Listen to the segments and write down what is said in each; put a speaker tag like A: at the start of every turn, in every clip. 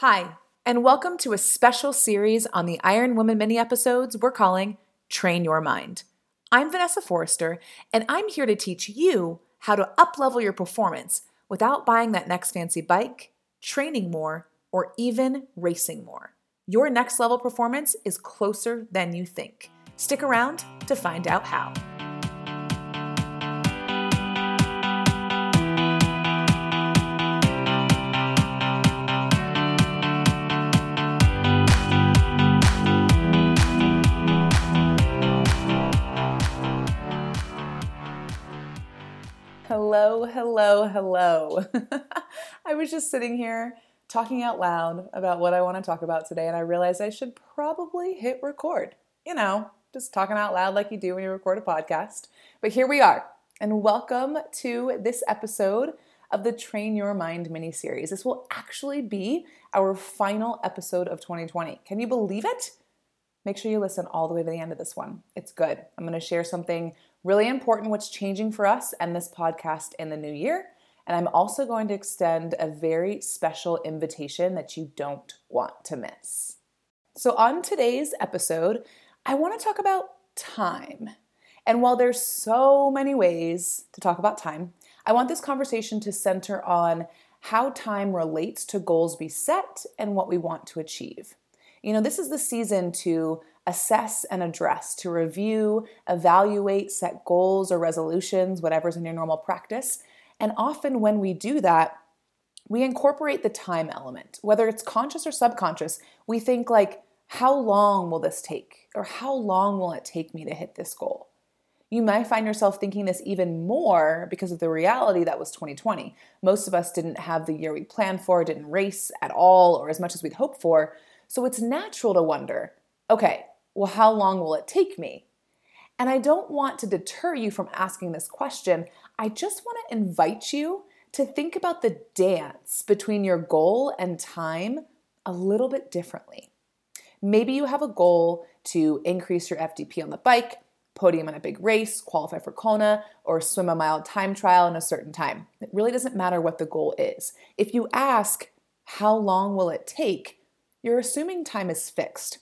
A: Hi, and welcome to a special series on the Iron Woman mini episodes we're calling Train Your Mind. I'm Vanessa Foerster, and I'm here to teach you how to uplevel your performance without buying that next fancy bike, training more, or even racing more. Your next level performance is closer than you think. Stick around to find out how. Hello, hello, hello. I was just sitting here talking out loud about what I want to talk about today, and I realized I should probably hit record. You know, just talking out loud like you do when you record a podcast. But here we are, and welcome to this episode of the Train Your Mind mini series. This will actually be our final episode of 2020. Can you believe it? Make sure you listen all the way to the end of this one. It's good. I'm going to share something really important what's changing for us and this podcast in the new year. And I'm also going to extend a very special invitation that you don't want to miss. So, on today's episode, I want to talk about time. And while there's so many ways to talk about time, I want this conversation to center on how time relates to goals we set and what we want to achieve. You know, this is the season to assess and address, to review, evaluate, set goals or resolutions, whatever's in your normal practice. And often when we do that, we incorporate the time element, whether it's conscious or subconscious. We think, like, how long will this take? Or how long will it take me to hit this goal? You might find yourself thinking this even more because of the reality that was 2020. Most of us didn't have the year we planned for, didn't race at all, or as much as we'd hoped for. So it's natural to wonder okay, well, how long will it take me? And I don't want to deter you from asking this question. I just want to invite you to think about the dance between your goal and time a little bit differently. Maybe you have a goal to increase your FTP on the bike, podium in a big race, qualify for Kona, or swim a mile time trial in a certain time. It really doesn't matter what the goal is. If you ask, how long will it take? You're assuming time is fixed.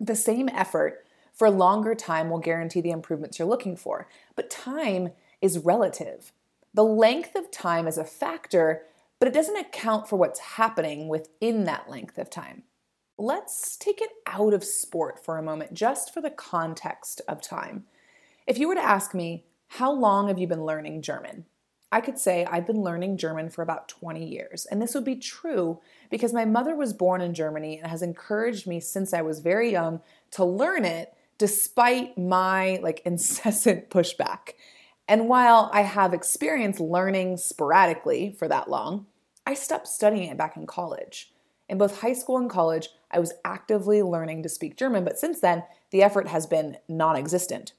A: The same effort for longer time will guarantee the improvements you're looking for, but time is relative. The length of time is a factor, but it doesn't account for what's happening within that length of time. Let's take it out of sport for a moment, just for the context of time. If you were to ask me, how long have you been learning German? I could say I've been learning German for about 20 years. And this would be true because my mother was born in Germany and has encouraged me since I was very young to learn it despite my like incessant pushback. And while I have experience learning sporadically for that long, I stopped studying it back in college. In both high school and college, I was actively learning to speak German, but since then, the effort has been non existent.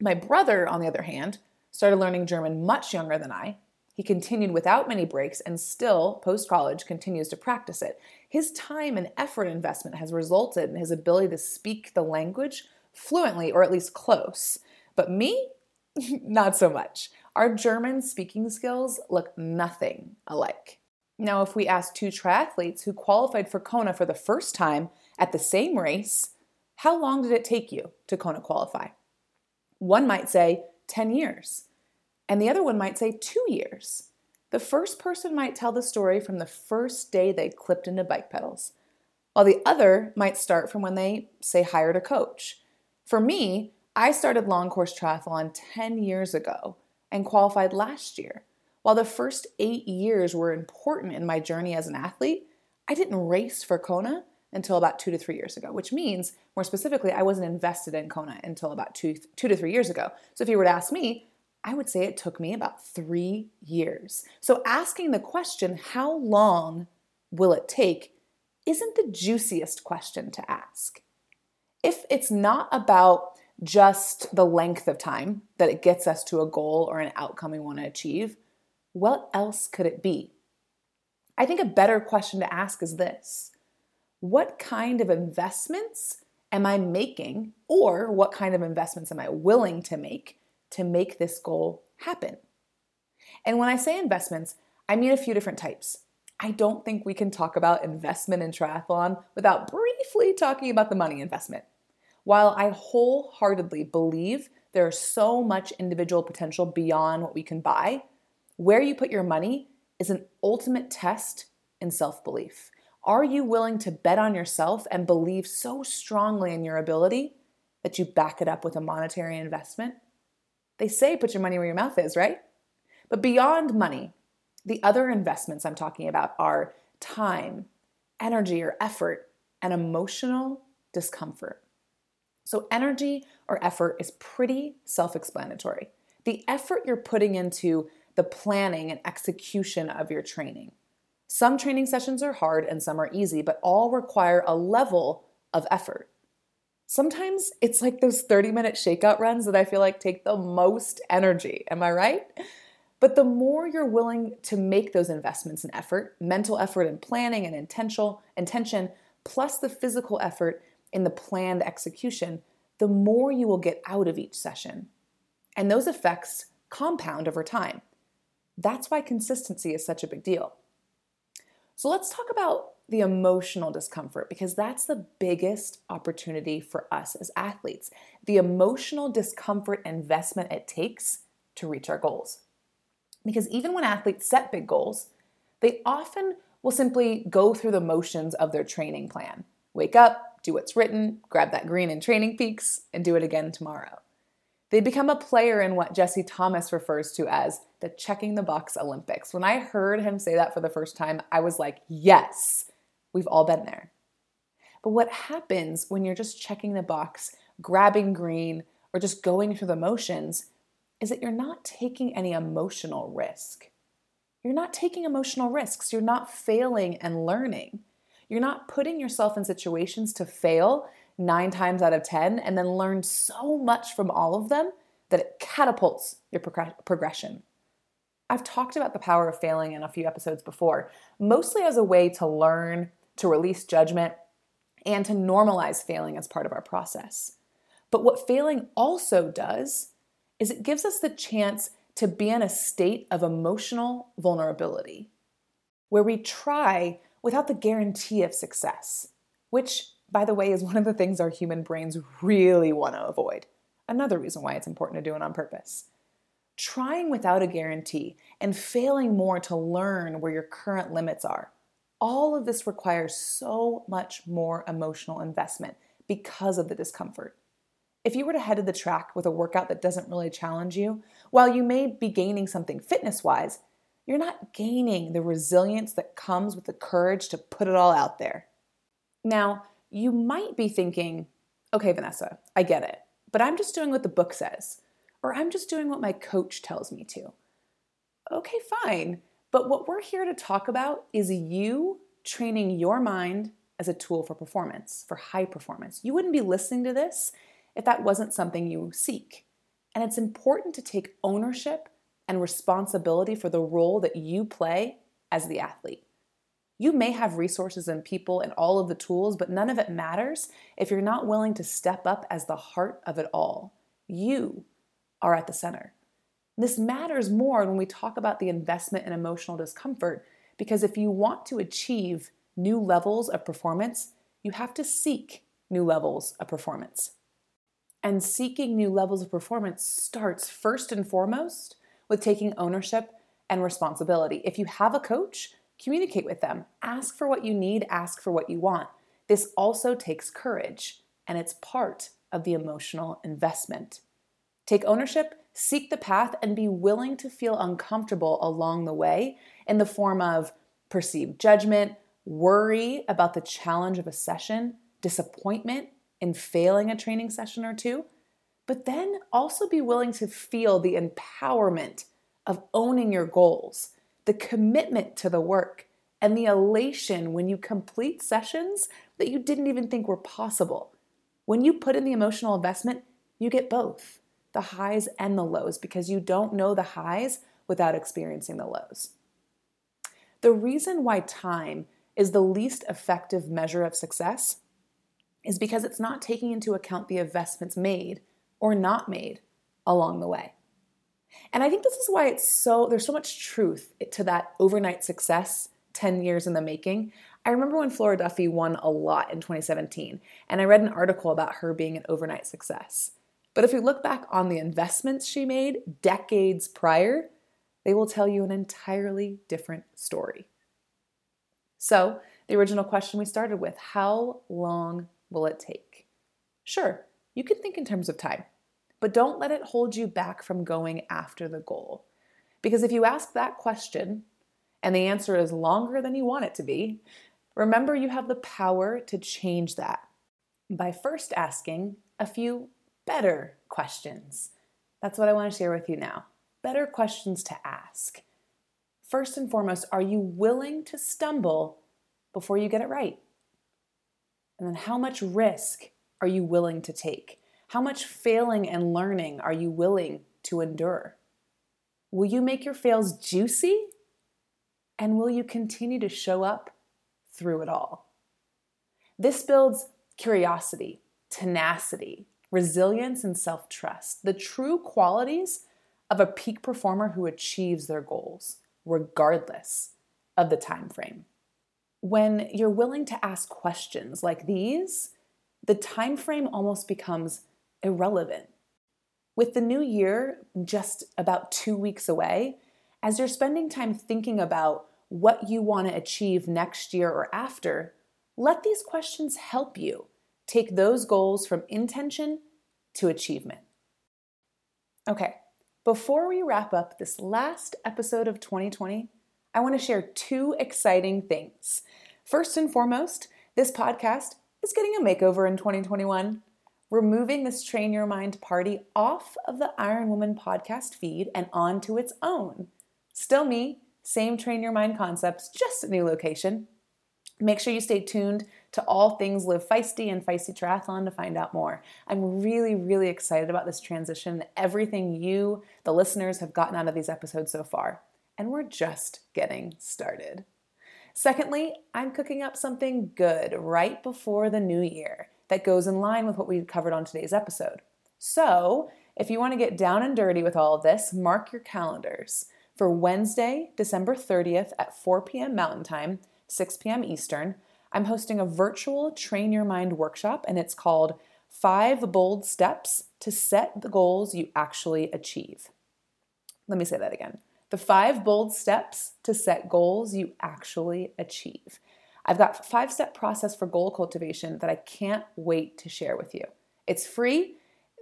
A: My brother, on the other hand, started learning German much younger than I. He continued without many breaks and still, post college, continues to practice it. His time and effort investment has resulted in his ability to speak the language fluently or at least close. But me, not so much. Our German speaking skills look nothing alike. Now, if we ask two triathletes who qualified for Kona for the first time at the same race, how long did it take you to Kona qualify? One might say 10 years. And the other one might say two years. The first person might tell the story from the first day they clipped into bike pedals, while the other might start from when they, say, hired a coach. For me, I started long course triathlon 10 years ago and qualified last year. While the first eight years were important in my journey as an athlete, I didn't race for Kona until about two to three years ago, which means, more specifically, I wasn't invested in Kona until about two, two to three years ago. So if you were to ask me, I would say it took me about three years. So asking the question, how long will it take, isn't the juiciest question to ask. If it's not about just the length of time that it gets us to a goal or an outcome we want to achieve, what else could it be? I think a better question to ask is this what kind of investments am I making, or what kind of investments am I willing to make to make this goal happen? And when I say investments, I mean a few different types. I don't think we can talk about investment in triathlon without briefly talking about the money investment. While I wholeheartedly believe there is so much individual potential beyond what we can buy, where you put your money is an ultimate test in self belief. Are you willing to bet on yourself and believe so strongly in your ability that you back it up with a monetary investment? They say put your money where your mouth is, right? But beyond money, the other investments I'm talking about are time, energy or effort, and emotional discomfort. So, energy or effort is pretty self explanatory. The effort you're putting into the planning and execution of your training. Some training sessions are hard and some are easy, but all require a level of effort. Sometimes it's like those 30 minute shakeout runs that I feel like take the most energy. Am I right? But the more you're willing to make those investments in effort, mental effort and planning and intentional intention, plus the physical effort in the planned execution, the more you will get out of each session. And those effects compound over time. That's why consistency is such a big deal. So let's talk about the emotional discomfort because that's the biggest opportunity for us as athletes. The emotional discomfort investment it takes to reach our goals. Because even when athletes set big goals, they often will simply go through the motions of their training plan. Wake up, do what's written, grab that green in TrainingPeaks, and do it again tomorrow. They become a player in what Jesse Thomas refers to as the checking the box Olympics. When I heard him say that for the first time, I was like, yes, we've all been there. But what happens when you're just checking the box, grabbing green, or just going through the motions is that you're not taking any emotional risk. You're not taking emotional risks. You're not failing and learning. You're not putting yourself in situations to fail nine times out of 10 and then learn so much from all of them that it catapults your progression. I've talked about the power of failing in a few episodes before, mostly as a way to learn, to release judgment, and to normalize failing as part of our process. But what failing also does is it gives us the chance to be in a state of emotional vulnerability where we try without the guarantee of success, which, by the way, is one of the things our human brains really want to avoid. Another reason why it's important to do it on purpose. Trying without a guarantee and failing more to learn where your current limits are. All of this requires so much more emotional investment because of the discomfort. If you were to head to the track with a workout that doesn't really challenge you, while you may be gaining something fitness wise, you're not gaining the resilience that comes with the courage to put it all out there. Now, you might be thinking, okay, Vanessa, I get it, but I'm just doing what the book says, or I'm just doing what my coach tells me to. Okay, fine. But what we're here to talk about is you training your mind as a tool for performance, for high performance. You wouldn't be listening to this if that wasn't something you seek. And it's important to take ownership and responsibility for the role that you play as the athlete. You may have resources and people and all of the tools, but none of it matters if you're not willing to step up as the heart of it all. You are at the center. This matters more when we talk about the investment in emotional discomfort because if you want to achieve new levels of performance, you have to seek new levels of performance. And seeking new levels of performance starts first and foremost with taking ownership and responsibility. If you have a coach, communicate with them. Ask for what you need, ask for what you want. This also takes courage, and it's part of the emotional investment. Take ownership, seek the path, and be willing to feel uncomfortable along the way in the form of perceived judgment, worry about the challenge of a session, disappointment, in failing a training session or two, but then also be willing to feel the empowerment of owning your goals, the commitment to the work, and the elation when you complete sessions that you didn't even think were possible. When you put in the emotional investment, you get both the highs and the lows because you don't know the highs without experiencing the lows. The reason why time is the least effective measure of success is because it's not taking into account the investments made or not made along the way. And I think this is why it's so there's so much truth to that overnight success 10 years in the making. I remember when Flora Duffy won a lot in 2017, and I read an article about her being an overnight success. But if we look back on the investments she made decades prior, they will tell you an entirely different story. So, the original question we started with how long will it take? Sure, you can think in terms of time, but don't let it hold you back from going after the goal. Because if you ask that question and the answer is longer than you want it to be, remember you have the power to change that by first asking a few better questions. That's what I want to share with you now. Better questions to ask. First and foremost, are you willing to stumble before you get it right? And then, how much risk are you willing to take? How much failing and learning are you willing to endure? Will you make your fails juicy? And will you continue to show up through it all? This builds curiosity, tenacity, resilience, and self trust, the true qualities of a peak performer who achieves their goals, regardless of the time frame. When you're willing to ask questions like these, the time frame almost becomes irrelevant. With the new year just about two weeks away, as you're spending time thinking about what you want to achieve next year or after, let these questions help you take those goals from intention to achievement. Okay, before we wrap up this last episode of 2020, I want to share two exciting things. First and foremost, this podcast is getting a makeover in 2021. We're moving this Train Your Mind party off of the Iron Woman podcast feed and onto its own. Still me, same Train Your Mind concepts, just a new location. Make sure you stay tuned to all things Live Feisty and Feisty Triathlon to find out more. I'm really, really excited about this transition, everything you, the listeners, have gotten out of these episodes so far. And we're just getting started. Secondly, I'm cooking up something good right before the new year that goes in line with what we covered on today's episode. So, if you want to get down and dirty with all of this, mark your calendars. For Wednesday, December 30th at 4 p.m. Mountain Time, 6 p.m. Eastern, I'm hosting a virtual Train Your Mind workshop, and it's called Five Bold Steps to Set the Goals You Actually Achieve. Let me say that again. The five bold steps to set goals you actually achieve. I've got a five step process for goal cultivation that I can't wait to share with you. It's free,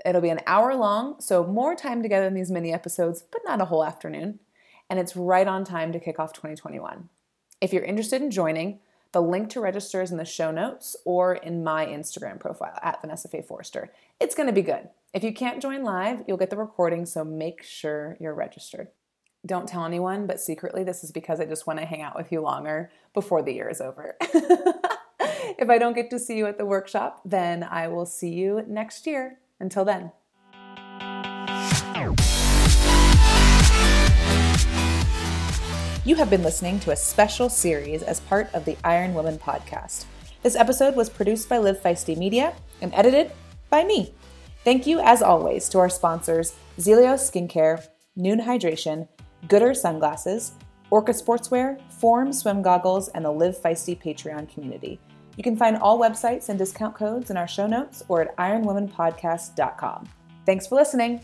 A: it'll be an hour long, so more time together in these mini episodes, but not a whole afternoon. And it's right on time to kick off 2021. If you're interested in joining, the link to register is in the show notes or in my Instagram profile at Vanessa Faye Foerster. It's going to be good. If you can't join live, you'll get the recording, so make sure you're registered. Don't tell anyone, but secretly, this is because I just want to hang out with you longer before the year is over. if I don't get to see you at the workshop, then I will see you next year. Until then. You have been listening to a special series as part of the Iron Woman podcast. This episode was produced by Live Feisty Media and edited by me. Thank you, as always, to our sponsors Zealios Skincare, Nuun Hydration, Goodr Sunglasses, Orca Sportswear, Form Swim Goggles, and the Live Feisty Patreon community. You can find all websites and discount codes in our show notes or at ironwomanpodcast.com. Thanks for listening.